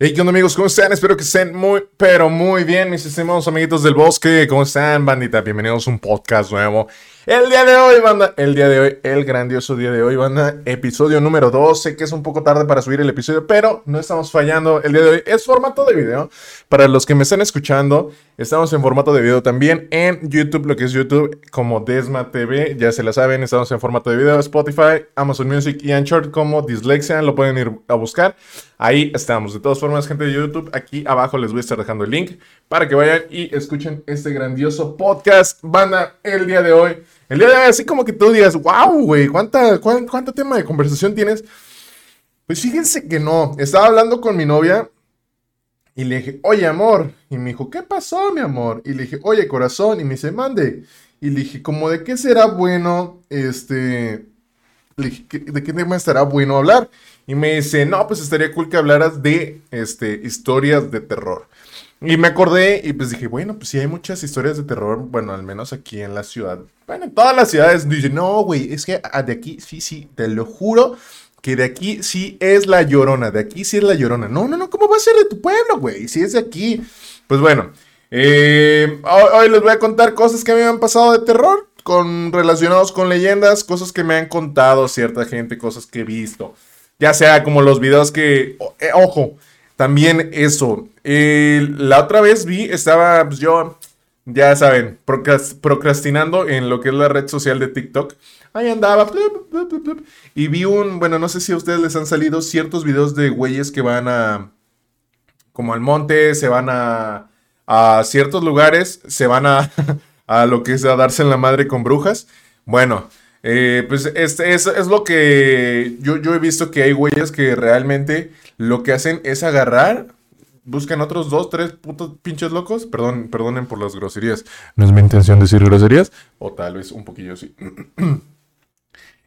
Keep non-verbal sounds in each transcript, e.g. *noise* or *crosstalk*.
Hey, ¿qué onda amigos? ¿Cómo están? Espero que estén muy, pero muy bien, mis estimados amiguitos del bosque. ¿Cómo están, bandita? Bienvenidos a un podcast nuevo. El día de hoy, banda, el día de hoy, el grandioso día de hoy, banda, episodio número 2. Sé que es un poco tarde para subir el episodio, pero no estamos fallando. El día de hoy es formato de video. Para los que me están escuchando, estamos en formato de video también en YouTube, lo que es YouTube, como Desma TV, ya se la saben, estamos en formato de video, Spotify, Amazon Music y Anchor como Dislexia, lo pueden ir a buscar. Ahí estamos. De todas formas, gente de YouTube, aquí abajo les voy a estar dejando el link para que vayan y escuchen este grandioso podcast. Banda, el día de hoy el día de hoy, así como que tú digas, wow, güey, ¿cuánta, cuánto tema de conversación tienes? Pues fíjense que no. Estaba hablando con mi novia y le dije, oye, amor. Y me dijo, ¿qué pasó, mi amor? Y le dije, oye, corazón. Y me dice, mande. Y le dije, ¿cómo de qué será bueno, este... ¿de qué tema estará bueno hablar? Y me dice, no, pues estaría cool que hablaras de, este, historias de terror. Y me acordé y pues dije, bueno, pues sí hay muchas historias de terror, bueno, al menos aquí en la ciudad. Bueno, en todas las ciudades dicen, no, güey, es que de aquí, sí, sí, te lo juro que de aquí sí es la llorona, de aquí sí es la llorona. No, no, no, ¿cómo va a ser de tu pueblo, güey? Si es de aquí. Pues bueno, eh, hoy, les voy a contar cosas que a mí me han pasado de terror, con, relacionados con leyendas, cosas que me han contado cierta gente, cosas que he visto. Ya sea como los videos que, eh, ojo, también eso. la otra vez vi, estaba pues, yo, ya saben, procrastinando en lo que es la red social de TikTok. Ahí andaba. y vi un, bueno, no sé si a ustedes les han salido ciertos videos de güeyes que van a, como al monte, se van a, a ciertos lugares, se van a, *laughs* a lo que es a darse en la madre con brujas. Bueno, eh, pues este es, es, lo que yo, yo he visto que hay güeyes que realmente lo que hacen es agarrar, buscan otros dos, tres putos pinches locos. Perdón, perdonen por las groserías. No es mi intención decir groserías, o tal vez un poquillo sí. *clears throat*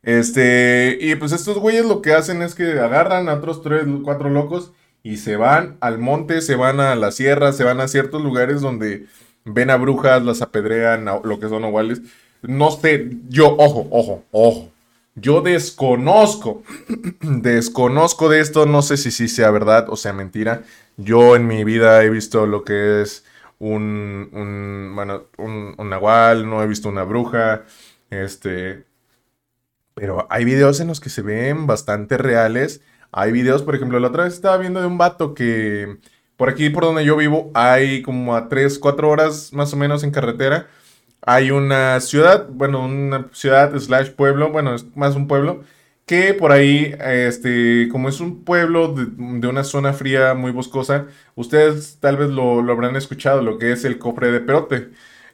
Este, y pues estos güeyes lo que hacen es que agarran a otros tres, cuatro locos y se van al monte, se van a la sierra, se van a ciertos lugares donde ven a brujas, las apedrean, lo que son iguales. No sé, yo, ojo, ojo, ojo. Yo desconozco, *clears throat* desconozco de esto, no sé si sí sea verdad o sea mentira. Yo en mi vida he visto lo que es un, un bueno, un, un nahual, no he visto una bruja, este... Pero hay videos en los que se ven bastante reales. Hay videos, por ejemplo, la otra vez estaba viendo de un vato que por aquí, por donde yo vivo, hay como a 3, 4 horas más o menos en carretera hay una ciudad, bueno, una ciudad slash pueblo, bueno, es más un pueblo, que por ahí, este, como es un pueblo de, una zona fría muy boscosa, ustedes tal vez lo, habrán escuchado, lo que es el cofre de Perote,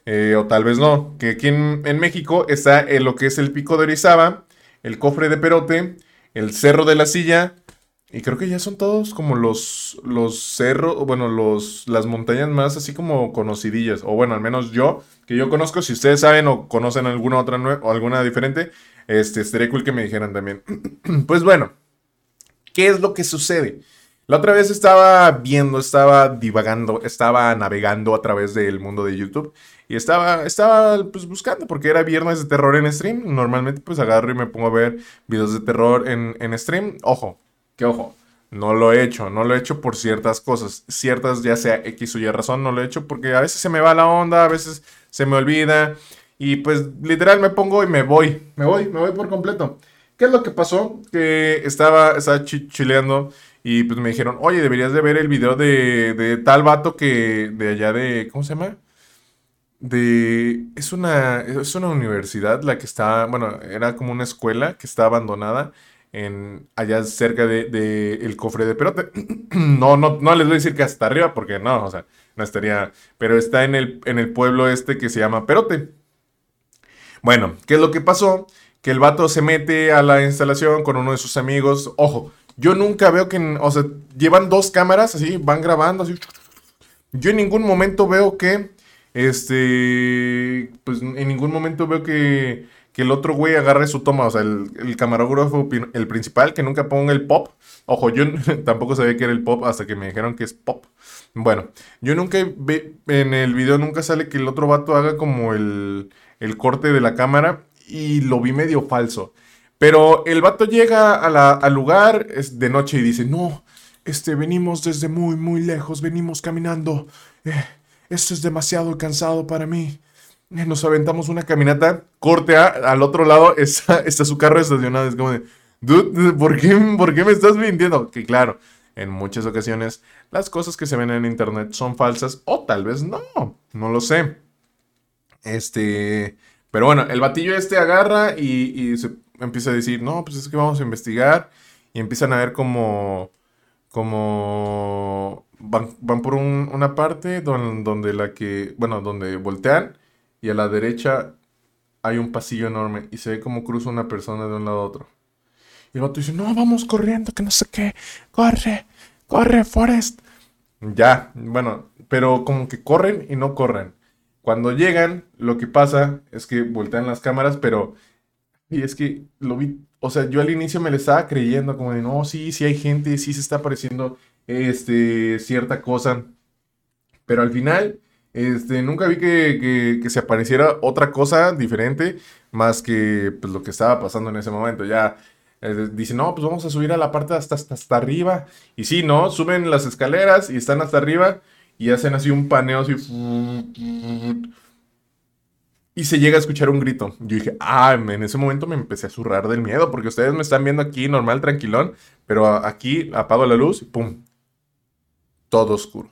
eh, o tal vez no, que aquí en, México está lo que es el pico de Orizaba, el cofre de Perote, el cerro de la silla, y creo que ya son todos como los, los cerros, bueno, los, las montañas más así como conocidillas. O bueno, al menos yo, que yo conozco. Si ustedes saben o conocen alguna otra o alguna diferente, este, estaría cool que me dijeran también. *clears throat* pues bueno, ¿qué es lo que sucede? La otra vez estaba viendo, estaba divagando, estaba navegando a través del mundo de YouTube y estaba, estaba pues, buscando porque era viernes de terror en stream. Normalmente pues agarro y me pongo a ver videos de terror en, en stream. Ojo, que ojo, no lo he hecho, no lo he hecho por ciertas cosas, ciertas ya sea X o Y razón, no lo he hecho porque a veces se me va la onda, a veces se me olvida y pues literal me pongo y me voy, me voy, me voy por completo. ¿Qué es lo que pasó? Que estaba, estaba chileando y pues me dijeron, oye, deberías de ver el video de, de tal vato que de allá de, ¿cómo se llama? De, es una, es una universidad la que está, bueno, era como una escuela que está abandonada en, allá cerca de, el cofre de perote. *clears throat* no, no, no les voy a decir que hasta arriba, porque no, o sea, no estaría. Pero está en el, en el pueblo este que se llama Perote. Bueno, ¿qué es lo que pasó? Que el vato se mete a la instalación con uno de sus amigos. Ojo, yo nunca veo que, o sea, llevan dos cámaras así, van grabando así. Yo en ningún momento veo que, este, pues en ningún momento veo que que el otro güey agarre su toma, o sea, el, camarógrafo, el principal, que nunca ponga el pop. Ojo, yo *laughs* tampoco sabía que era el pop hasta que me dijeron que es pop. Bueno, yo nunca ve, en el video nunca sale que el otro vato haga como el, el corte de la cámara y lo vi medio falso. Pero el vato llega al lugar es de noche y dice, no, este, venimos desde muy, muy lejos, venimos caminando. Eh, esto es demasiado cansado para mí. Nos aventamos una caminata, corte al otro lado *laughs* está, está su carro estacionado. Es como de, ¿por qué, ¿por qué me estás mintiendo? Que claro, en muchas ocasiones las cosas que se ven en internet son falsas o tal vez no, no lo sé. Este, pero bueno, el batillo este agarra y, se empieza a decir, no, pues es que vamos a investigar y empiezan a ver como, como van, por una parte donde, donde la que, bueno, donde voltean y a la derecha hay un pasillo enorme y se ve como cruza una persona de un lado a otro. Y el vato dice, no, vamos corriendo, que no sé qué. Corre, corre, Forest. Ya, bueno, pero como que corren y no corren. Cuando llegan, lo que pasa es que voltean las cámaras, pero... Y es que lo vi, o sea, yo al inicio me le estaba creyendo como de, no, sí, sí hay gente, sí se está apareciendo este, cierta cosa. Pero al final, este, nunca vi que, se apareciera otra cosa diferente más que pues, lo que estaba pasando en ese momento. Ya eh, dice, no, pues vamos a subir a la parte hasta, hasta, arriba. Y sí, ¿no? Suben las escaleras y están hasta arriba y hacen así un paneo así. Y se llega a escuchar un grito. Yo dije, ah, en ese momento me empecé a zurrar del miedo, porque ustedes me están viendo aquí normal, tranquilón, pero aquí apago la luz y pum. Todo oscuro.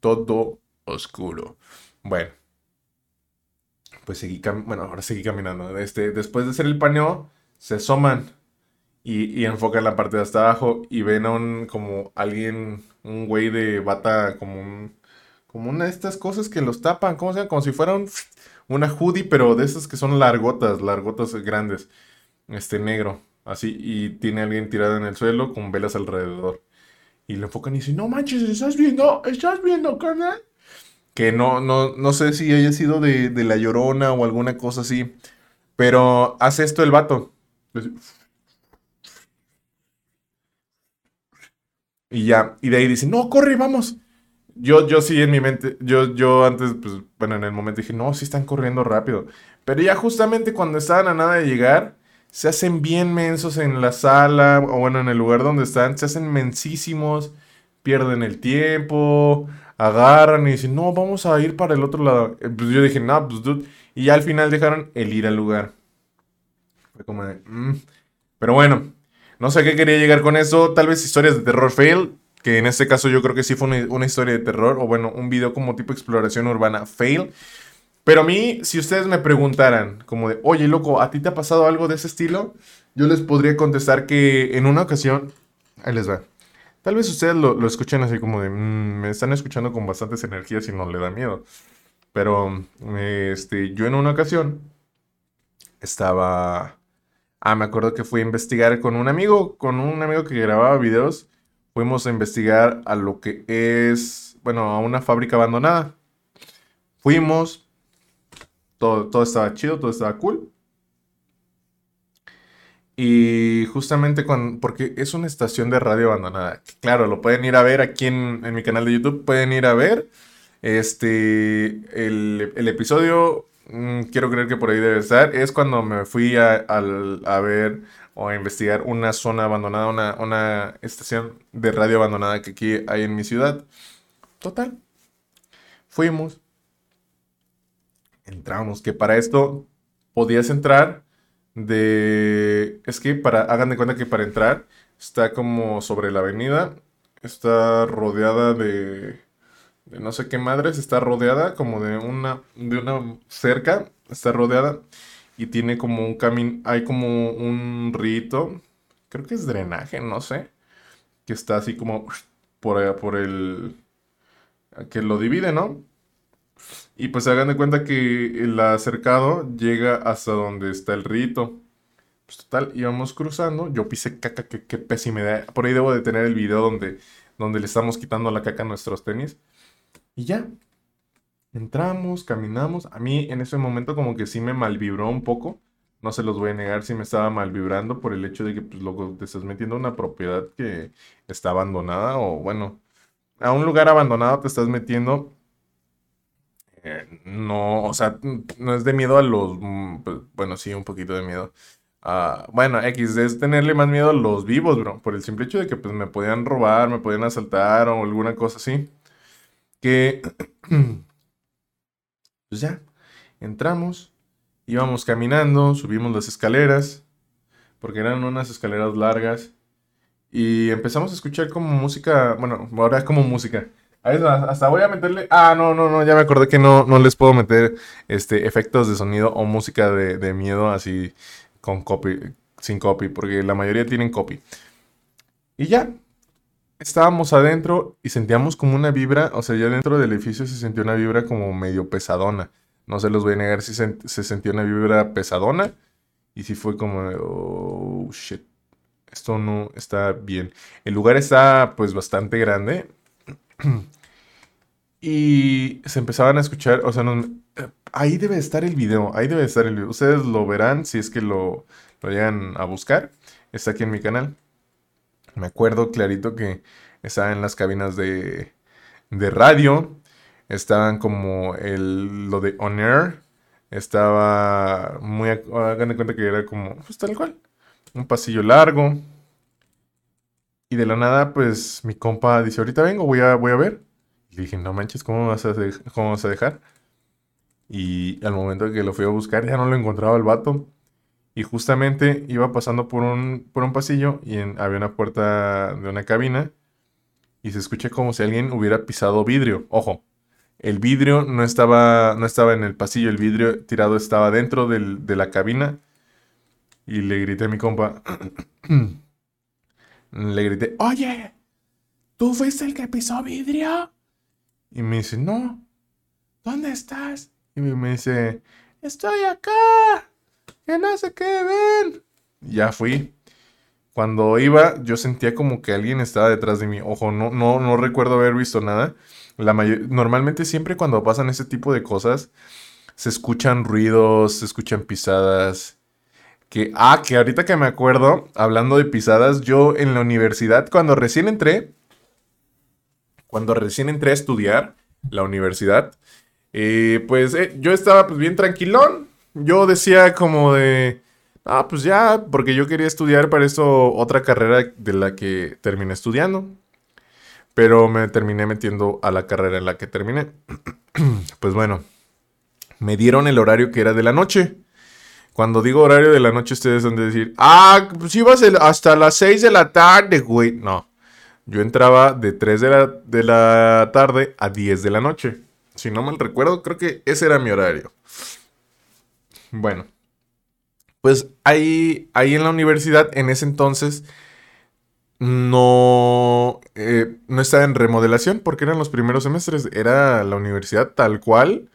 Todo oscuro. Bueno. Pues seguí, bueno, ahora seguí caminando. Este, después de hacer el paneo, se asoman y, y, enfocan la parte de hasta abajo y ven a un, como alguien, un güey de bata, como un, como una de estas cosas que los tapan, ¿cómo se llama? Como si fuera un, una hoodie, pero de esas que son largotas, largotas grandes, este negro, así, y tiene alguien tirado en el suelo con velas alrededor. Y le enfocan y dicen, no manches, ¿estás viendo? ¿Estás viendo, carnal? Que no, no, no sé si haya sido de, de La Llorona o alguna cosa así. Pero hace esto el vato. Y ya, y de ahí dice, no, corre, vamos. Yo, yo sí en mi mente, yo, yo antes, pues, bueno, en el momento dije, no, sí están corriendo rápido. Pero ya justamente cuando estaban a nada de llegar, se hacen bien mensos en la sala, o bueno, en el lugar donde están, se hacen mensísimos, pierden el tiempo, agarran y dicen, no, vamos a ir para el otro lado. Eh, pues yo dije, no, pues dude. Y ya al final dejaron el ir al lugar. Fue como de, mm". Pero bueno, no sé qué quería llegar con eso. Tal vez historias de terror fail. Que en este caso yo creo que sí fue una, historia de terror. O bueno, un video como tipo exploración urbana fail. Pero a mí, si ustedes me preguntaran, como de, oye, loco, ¿a ti te ha pasado algo de ese estilo? Yo les podría contestar que en una ocasión. Ahí les va. Tal vez ustedes lo, escuchen así como de, mm, me están escuchando con bastantes energías y no le da miedo. Pero, este, yo en una ocasión estaba Ah, me acuerdo que fui a investigar con un amigo, con un amigo que grababa videos. Fuimos a investigar a lo que es, bueno, a una fábrica abandonada. Fuimos, todo, todo estaba chido, todo estaba cool. Y justamente con, porque es una estación de radio abandonada. Claro, lo pueden ir a ver aquí en, mi canal de YouTube, pueden ir a ver. Este, el, el episodio Mm, quiero creer que por ahí debe estar, es cuando me fui a, ver o a investigar una zona abandonada, una, una estación de radio abandonada que aquí hay en mi ciudad. Total. Fuimos. Entramos, que para esto podías entrar de... Es que para, hagan de cuenta que para entrar está como sobre la avenida, está rodeada de de no sé qué madres, está rodeada como de una, de una cerca, está rodeada y tiene como un camino, hay como un rito, creo que es drenaje, no sé, que está así como por, por el, que lo divide, ¿no? Y pues hagan de cuenta que el acercado llega hasta donde está el rito. Pues total, íbamos cruzando, yo pisé caca, que qué pésima idea. Por ahí debo de tener el video donde, donde le estamos quitando la caca a nuestros tenis. Y ya, entramos, caminamos. A mí en ese momento como que sí me malvibró un poco. No se los voy a negar si me estaba malvibrando por el hecho de que pues luego te estás metiendo a una propiedad que está abandonada o bueno, a un lugar abandonado te estás metiendo. Eh, no, o sea, no es de miedo a los, mm, pues, bueno, sí, un poquito de miedo bueno, X es tenerle más miedo a los vivos, bro. Por el simple hecho de que pues me podían robar, me podían asaltar o alguna cosa así. Que... *clears throat* pues ya, entramos, íbamos caminando, subimos las escaleras, porque eran unas escaleras largas. Y empezamos a escuchar como música, bueno, ahora es como música. Hasta voy a meterle. Ah, no, no, no, ya me acordé que no, no les puedo meter este, efectos de sonido o música de, de miedo así con copy, sin copy, porque la mayoría tienen copy. Y ya, estábamos adentro y sentíamos como una vibra, o sea, ya dentro del edificio se sintió una vibra como medio pesadona. No se los voy a negar si se, se sintió una vibra pesadona. Y si fue como, oh, shit, esto no está bien. El lugar está pues bastante grande. *clears throat* y se empezaban a escuchar, o sea, ahí debe estar el video, ahí debe estar el video. Ustedes lo verán si es que lo, lo llegan a buscar. Está aquí en mi canal. Me acuerdo clarito que estaba en las cabinas de, de radio. Estaban como el, lo de On Air. Estaba muy... Hagan de cuenta que era como... Pues tal cual. Un pasillo largo. Y de la nada, pues mi compa dice, ahorita vengo, voy a, voy a ver. Y dije, no manches, ¿cómo vas, a ¿cómo vas a dejar? Y al momento que lo fui a buscar, ya no lo encontraba el vato. Y justamente iba pasando por un, por un pasillo y había una puerta de una cabina. Y se escucha como si alguien hubiera pisado vidrio. Ojo, el vidrio no estaba, no estaba en el pasillo, el vidrio tirado estaba dentro de la cabina. Y le grité a mi compa. *clears throat* le grité, oye, ¿tú fuiste el que pisó vidrio? Y me dice, no, ¿dónde estás? Y me dice, estoy acá, que no sé qué ven. Ya fui. Cuando iba, yo sentía como que alguien estaba detrás de mí. Ojo, no, no, no recuerdo haber visto nada. La Normalmente siempre cuando pasan ese tipo de cosas, se escuchan ruidos, se escuchan pisadas. Que, ah, que ahorita que me acuerdo, hablando de pisadas, yo en la universidad, cuando recién entré, cuando recién entré a estudiar la universidad, eh, pues eh, yo estaba pues bien tranquilón. Yo decía como de, ah, pues ya, porque yo quería estudiar para eso otra carrera de la que terminé estudiando. Pero me terminé metiendo a la carrera en la que terminé. *clears throat* pues bueno, me dieron el horario que era de la noche. Cuando digo horario de la noche, ustedes han de decir, ah, pues ibas hasta las 6 de la tarde, güey. No, yo entraba de 3 de la, de la tarde a 10 de la noche. Si no mal recuerdo, creo que ese era mi horario. Bueno, pues ahí, ahí en la universidad, en ese entonces, no, eh, no estaba en remodelación porque eran los primeros semestres. Era la universidad tal cual,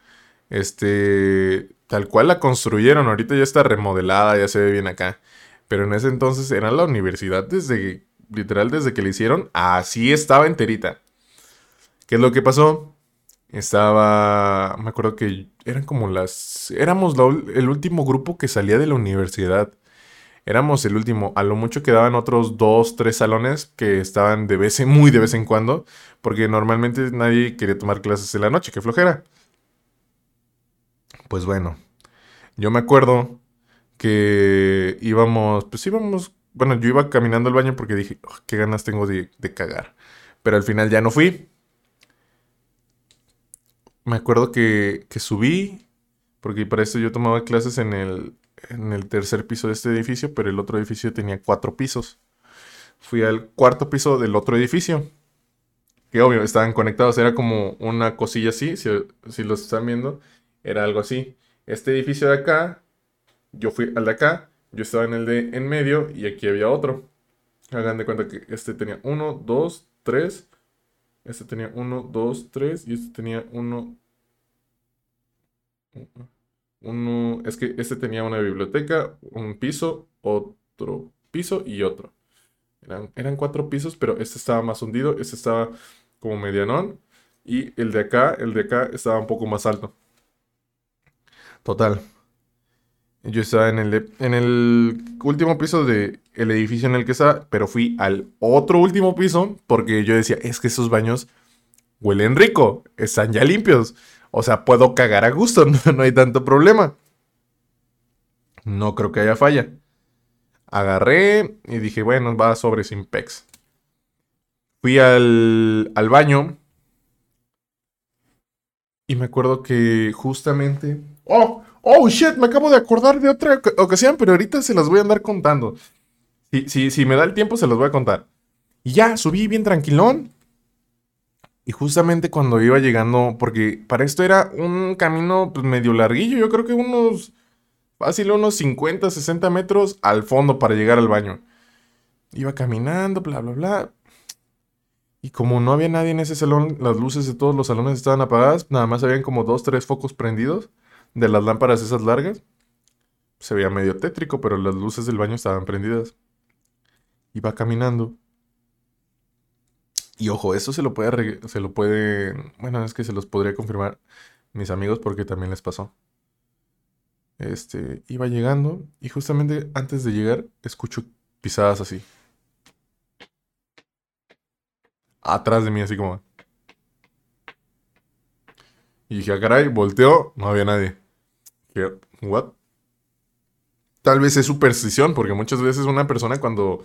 este, tal cual la construyeron. Ahorita ya está remodelada, ya se ve bien acá. Pero en ese entonces era la universidad desde, literal, desde que la hicieron, así estaba enterita. ¿Qué es lo que pasó? Estaba, me acuerdo que eran como las, éramos el último grupo que salía de la universidad. Éramos el último, a lo mucho quedaban otros dos, tres salones que estaban de vez en, muy de vez en cuando, porque normalmente nadie quería tomar clases en la noche, qué flojera. Pues bueno, yo me acuerdo que íbamos, pues íbamos, bueno, yo iba caminando al baño porque dije, qué ganas tengo de, de cagar. Pero al final ya no fui. Me acuerdo que, que subí, porque para eso yo tomaba clases en el, en el tercer piso de este edificio, pero el otro edificio tenía cuatro pisos. Fui al cuarto piso del otro edificio. Que obvio, estaban conectados, era como una cosilla así, si, si los están viendo, era algo así. Este edificio de acá, yo fui al de acá, yo estaba en el de en medio y aquí había otro. Hagan de cuenta que este tenía uno, dos, tres. Este tenía uno, dos, tres. Y este tenía uno. Uno. Es que este tenía una biblioteca, un piso, otro piso y otro. Eran, eran cuatro pisos, pero este estaba más hundido. Este estaba como medianón. Y el de acá, el de acá estaba un poco más alto. Total. Yo estaba en el, en el último piso del el edificio en el que estaba, pero fui al otro último piso porque yo decía, es que esos baños huelen rico, están ya limpios. O sea, puedo cagar a gusto, *laughs* no, hay tanto problema. No creo que haya falla. Agarré y dije, bueno, va sobre Simpex. Fui al, al baño. Y me acuerdo que justamente... ¡Oh! ¡Oh, shit! Me acabo de acordar de otra ocasión, pero ahorita se las voy a andar contando. Si, si, si me da el tiempo, se los voy a contar. Y ya, subí bien tranquilón. Y justamente cuando iba llegando, porque para esto era un camino pues, medio larguillo, yo creo que unos, fácil, unos 50, 60 metros al fondo para llegar al baño. Iba caminando, bla, bla, bla. Y como no había nadie en ese salón, las luces de todos los salones estaban apagadas, nada más habían como dos, tres focos prendidos de las lámparas esas largas. Se veía medio tétrico, pero las luces del baño estaban prendidas. Iba caminando y ojo, eso se lo puede, se lo puede, bueno, es que se los podría confirmar mis amigos porque también les pasó. Este, iba llegando y justamente antes de llegar escucho pisadas así. Atrás de mí, así como. Y dije, ah, caray, volteó, no había nadie. Dije, ¿what? Tal vez es superstición, porque muchas veces una persona cuando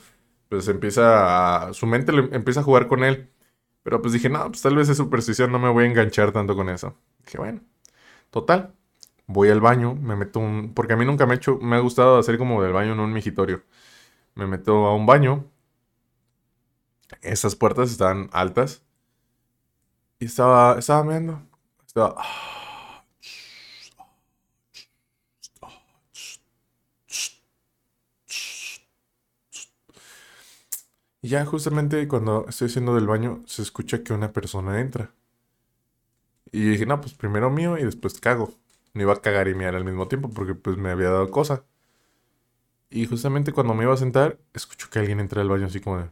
pues empieza su mente le, empieza a jugar con él. Pero pues dije, no, pues tal vez es superstición, no me voy a enganchar tanto con eso. Dije, bueno, total. Voy al baño, me meto un... Porque a mí nunca me, ha hecho, me ha gustado hacer como del baño en un migitorio. Me meto a un baño. Esas puertas estaban altas. Y estaba, estaba viendo. Estaba... Ya justamente cuando estoy haciendo del baño se escucha que una persona entra. Y dije, no, pues primero mío y después cago. No iba a cagar y mirar al mismo tiempo porque pues me había dado cosa. Y justamente cuando me iba a sentar, escucho que alguien entra al baño así como de...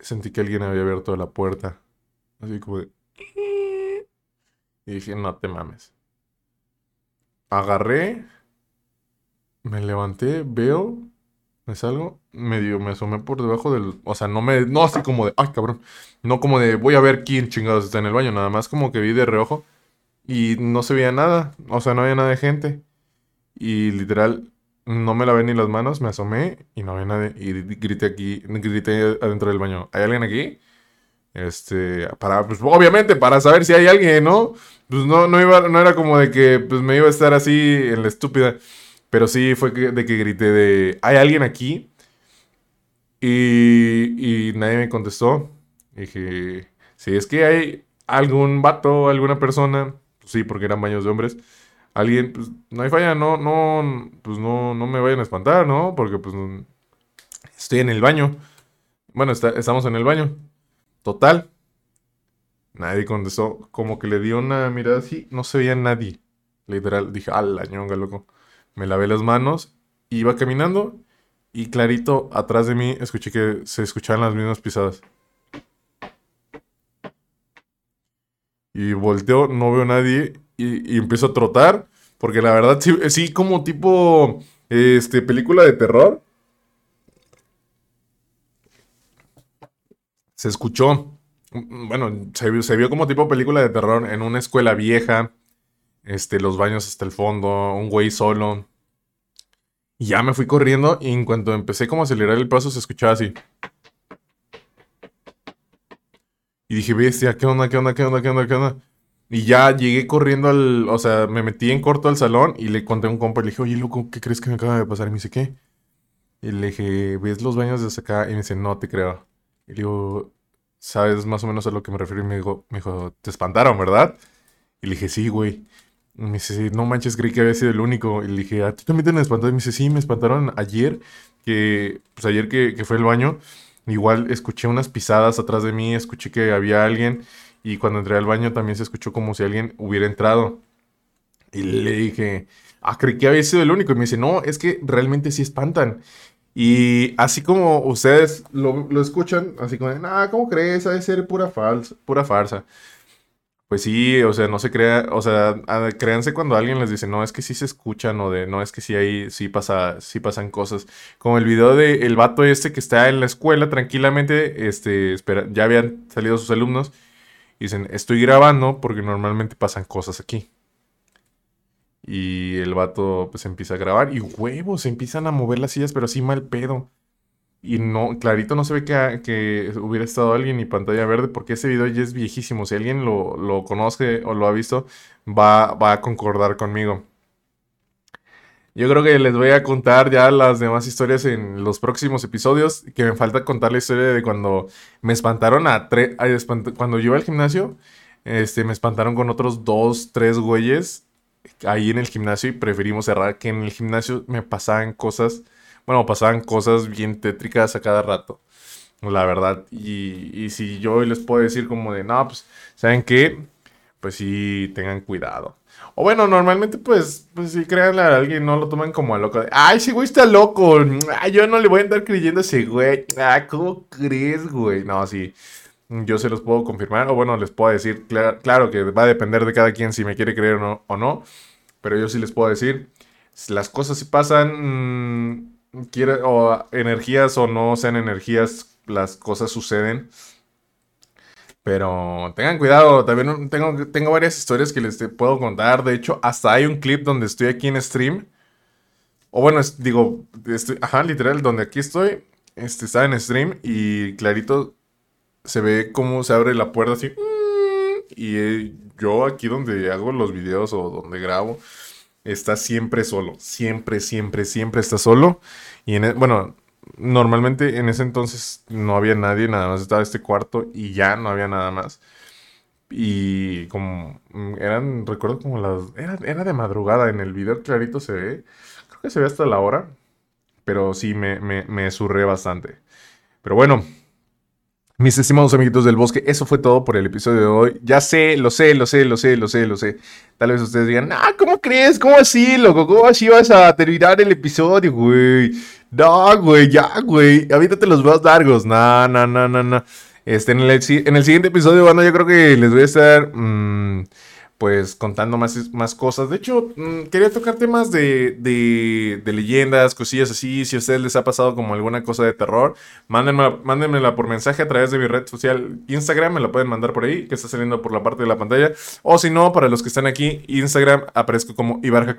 Sentí que alguien había abierto la puerta. Así como de... Y dije, no te mames. Agarré me levanté, veo, me salgo, medio me asomé por debajo del. O sea, no me. No así como de. Ay, cabrón. No como de voy a ver quién chingados está en el baño. Nada más como que vi de reojo. Y no se veía nada. O sea, no había nada de gente. Y literal, no me lavé ni las manos. Me asomé y no había nadie. Y grité aquí. Grité adentro del baño. ¿Hay alguien aquí? Este. Para. Pues obviamente, para saber si hay alguien, ¿no? Pues no, no iba. No era como de que pues me iba a estar así en la estúpida. Pero sí fue de que grité de, ¿hay alguien aquí? Y, nadie me contestó. dije, si es que hay algún vato, alguna persona, pues sí, porque eran baños de hombres, alguien, pues no hay falla, no, no, pues no, no me vayan a espantar, ¿no? Porque pues estoy en el baño. Bueno, estamos en el baño. Total. Nadie contestó. Como que le dio una mirada así, no se veía nadie. Literal, dije, ¡ah, la ñonga, loco! Me lavé las manos, iba caminando y clarito atrás de mí escuché que se escuchaban las mismas pisadas. Y volteo, no veo a nadie y, empiezo a trotar, porque la verdad sí, como tipo este, película de terror. Se escuchó, bueno, se, se vio como tipo película de terror en una escuela vieja este, los baños hasta el fondo, un güey solo. Y ya me fui corriendo y en cuanto empecé como a acelerar el paso se escuchaba así. Y dije, bestia, ¿qué onda, qué onda, qué onda, qué onda, qué onda? Y ya llegué corriendo al, o sea, me metí en corto al salón y le conté a un compa y le dije, oye, loco, ¿qué crees que me acaba de pasar? Y me dice, ¿qué? Y le dije, ¿ves los baños desde acá? Y me dice, no te creo. Y le digo, ¿sabes más o menos a lo que me refiero? Y me dijo, me dijo, te espantaron, ¿verdad? Y le dije, sí, güey. Me dice, no manches, creí que había sido el único. Y le dije, ¿a ti también te han espantado? Y me dice, sí, me espantaron ayer, que, pues ayer que, fue el baño, igual escuché unas pisadas atrás de mí, escuché que había alguien, y cuando entré al baño también se escuchó como si alguien hubiera entrado. Y le dije, ah, creí que había sido el único. Y me dice, no, es que realmente sí espantan. Y así como ustedes lo, lo escuchan, así como, ah, ¿cómo crees? Ha de ser pura, falsa, pura farsa. Pues sí, o sea, no se crea, o sea, créanse cuando alguien les dice, no, es que sí se escuchan o de, no, es que sí hay, sí pasa, sí pasan cosas. Como el video de el vato este que está en la escuela tranquilamente, este, espera, ya habían salido sus alumnos y dicen, estoy grabando porque normalmente pasan cosas aquí. Y el vato pues empieza a grabar y huevos, empiezan a mover las sillas, pero así mal pedo. Y no, clarito no se ve que, que hubiera estado alguien y pantalla verde porque ese video ya es viejísimo. Si alguien lo, lo conoce o lo ha visto, va, va a concordar conmigo. Yo creo que les voy a contar ya las demás historias en los próximos episodios. Que me falta contar la historia de cuando me espantaron a tres. Cuando yo iba al gimnasio, este, me espantaron con otros dos, tres güeyes ahí en el gimnasio y preferimos cerrar que en el gimnasio me pasaban cosas, bueno, pasaban cosas bien tétricas a cada rato, la verdad. Y, y si yo les puedo decir como de, no, pues, ¿saben qué? Pues sí, tengan cuidado. O bueno, normalmente pues, pues si crean a alguien, no lo toman como a loco. Ay, ese güey está loco. Ay, yo no le voy a andar creyendo a ese güey. Ah, ¿cómo crees, güey? No, sí. Yo se los puedo confirmar. O bueno, les puedo decir, claro, que va a depender de cada quien si me quiere creer o no. Pero yo sí les puedo decir, las cosas si pasan, mm, o energías o no sean energías, las cosas suceden. Pero tengan cuidado, también tengo, tengo varias historias que les puedo contar. De hecho, hasta hay un clip donde estoy aquí en stream. O bueno, digo, ajá, literal, donde aquí estoy, este, está en stream y clarito se ve cómo se abre la puerta así. Y yo aquí donde hago los videos o donde grabo, está siempre solo. Siempre, siempre, siempre está solo. Y en, e, bueno, normalmente en ese entonces no había nadie, nada más estaba este cuarto y ya no había nada más. Y como mm, eran, recuerdo como las... Era, era de madrugada, en el video clarito se ve. Creo que se ve hasta la hora. Pero sí, me, me, me surré bastante. Pero bueno, mis estimados amiguitos del bosque, eso fue todo por el episodio de hoy. Ya sé, lo sé, lo sé, lo sé, lo sé, lo sé. Tal vez ustedes digan, ah, ¿cómo crees? ¿Cómo así, loco? ¿Cómo así vas a terminar el episodio, güey? No, güey, ya, güey. Avítate los más largos. No, no, no, no, no. Este, en el, en el siguiente episodio, bueno, yo creo que les voy a estar... Mmm, pues contando más, más cosas. De hecho, mm, quería tocar temas de, de, leyendas, cosillas así. Si a ustedes les ha pasado como alguna cosa de terror, mándenmela, por mensaje a través de mi red social Instagram. Me la pueden mandar por ahí, que está saliendo por la parte de la pantalla. O si no, para los que están aquí, Instagram aparezco como Ibar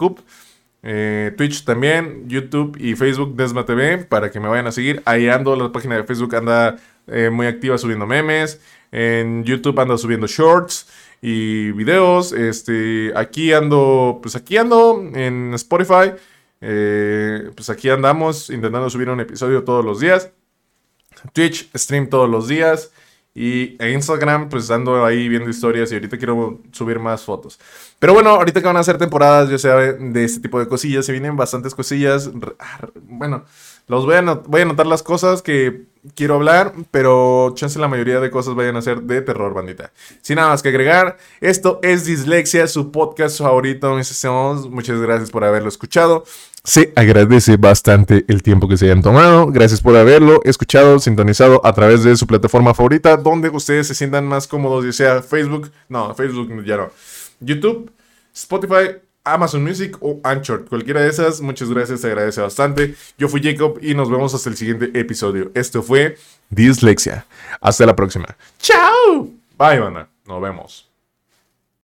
eh, Twitch también, YouTube y Facebook Desma TV para que me vayan a seguir. Ahí ando, la página de Facebook anda eh, muy activa subiendo memes. En YouTube ando subiendo shorts y videos. Este, aquí ando, pues aquí ando en Spotify. Eh, pues aquí andamos intentando subir un episodio todos los días. Twitch, stream todos los días. Y en Instagram, pues ando ahí viendo historias y ahorita quiero subir más fotos. Pero bueno, ahorita que van a ser temporadas, yo sé, de este tipo de cosillas, se vienen bastantes cosillas. Bueno, los voy a, voy a anotar las cosas que quiero hablar, pero chance la mayoría de cosas vayan a ser de terror, bandita. Sin nada más que agregar, esto es Dislexia, su podcast favorito. Muchas gracias por haberlo escuchado. Se agradece bastante el tiempo que se hayan tomado. Gracias por haberlo escuchado, sintonizado a través de su plataforma favorita, donde ustedes se sientan más cómodos, ya sea Facebook, no, Facebook ya no, YouTube, Spotify, Amazon Music o Anchor. Cualquiera de esas, muchas gracias, te agradece bastante. Yo fui Jacob y nos vemos hasta el siguiente episodio. Esto fue Dislexia. Hasta la próxima. ¡Chao! Bye, banda. Nos vemos.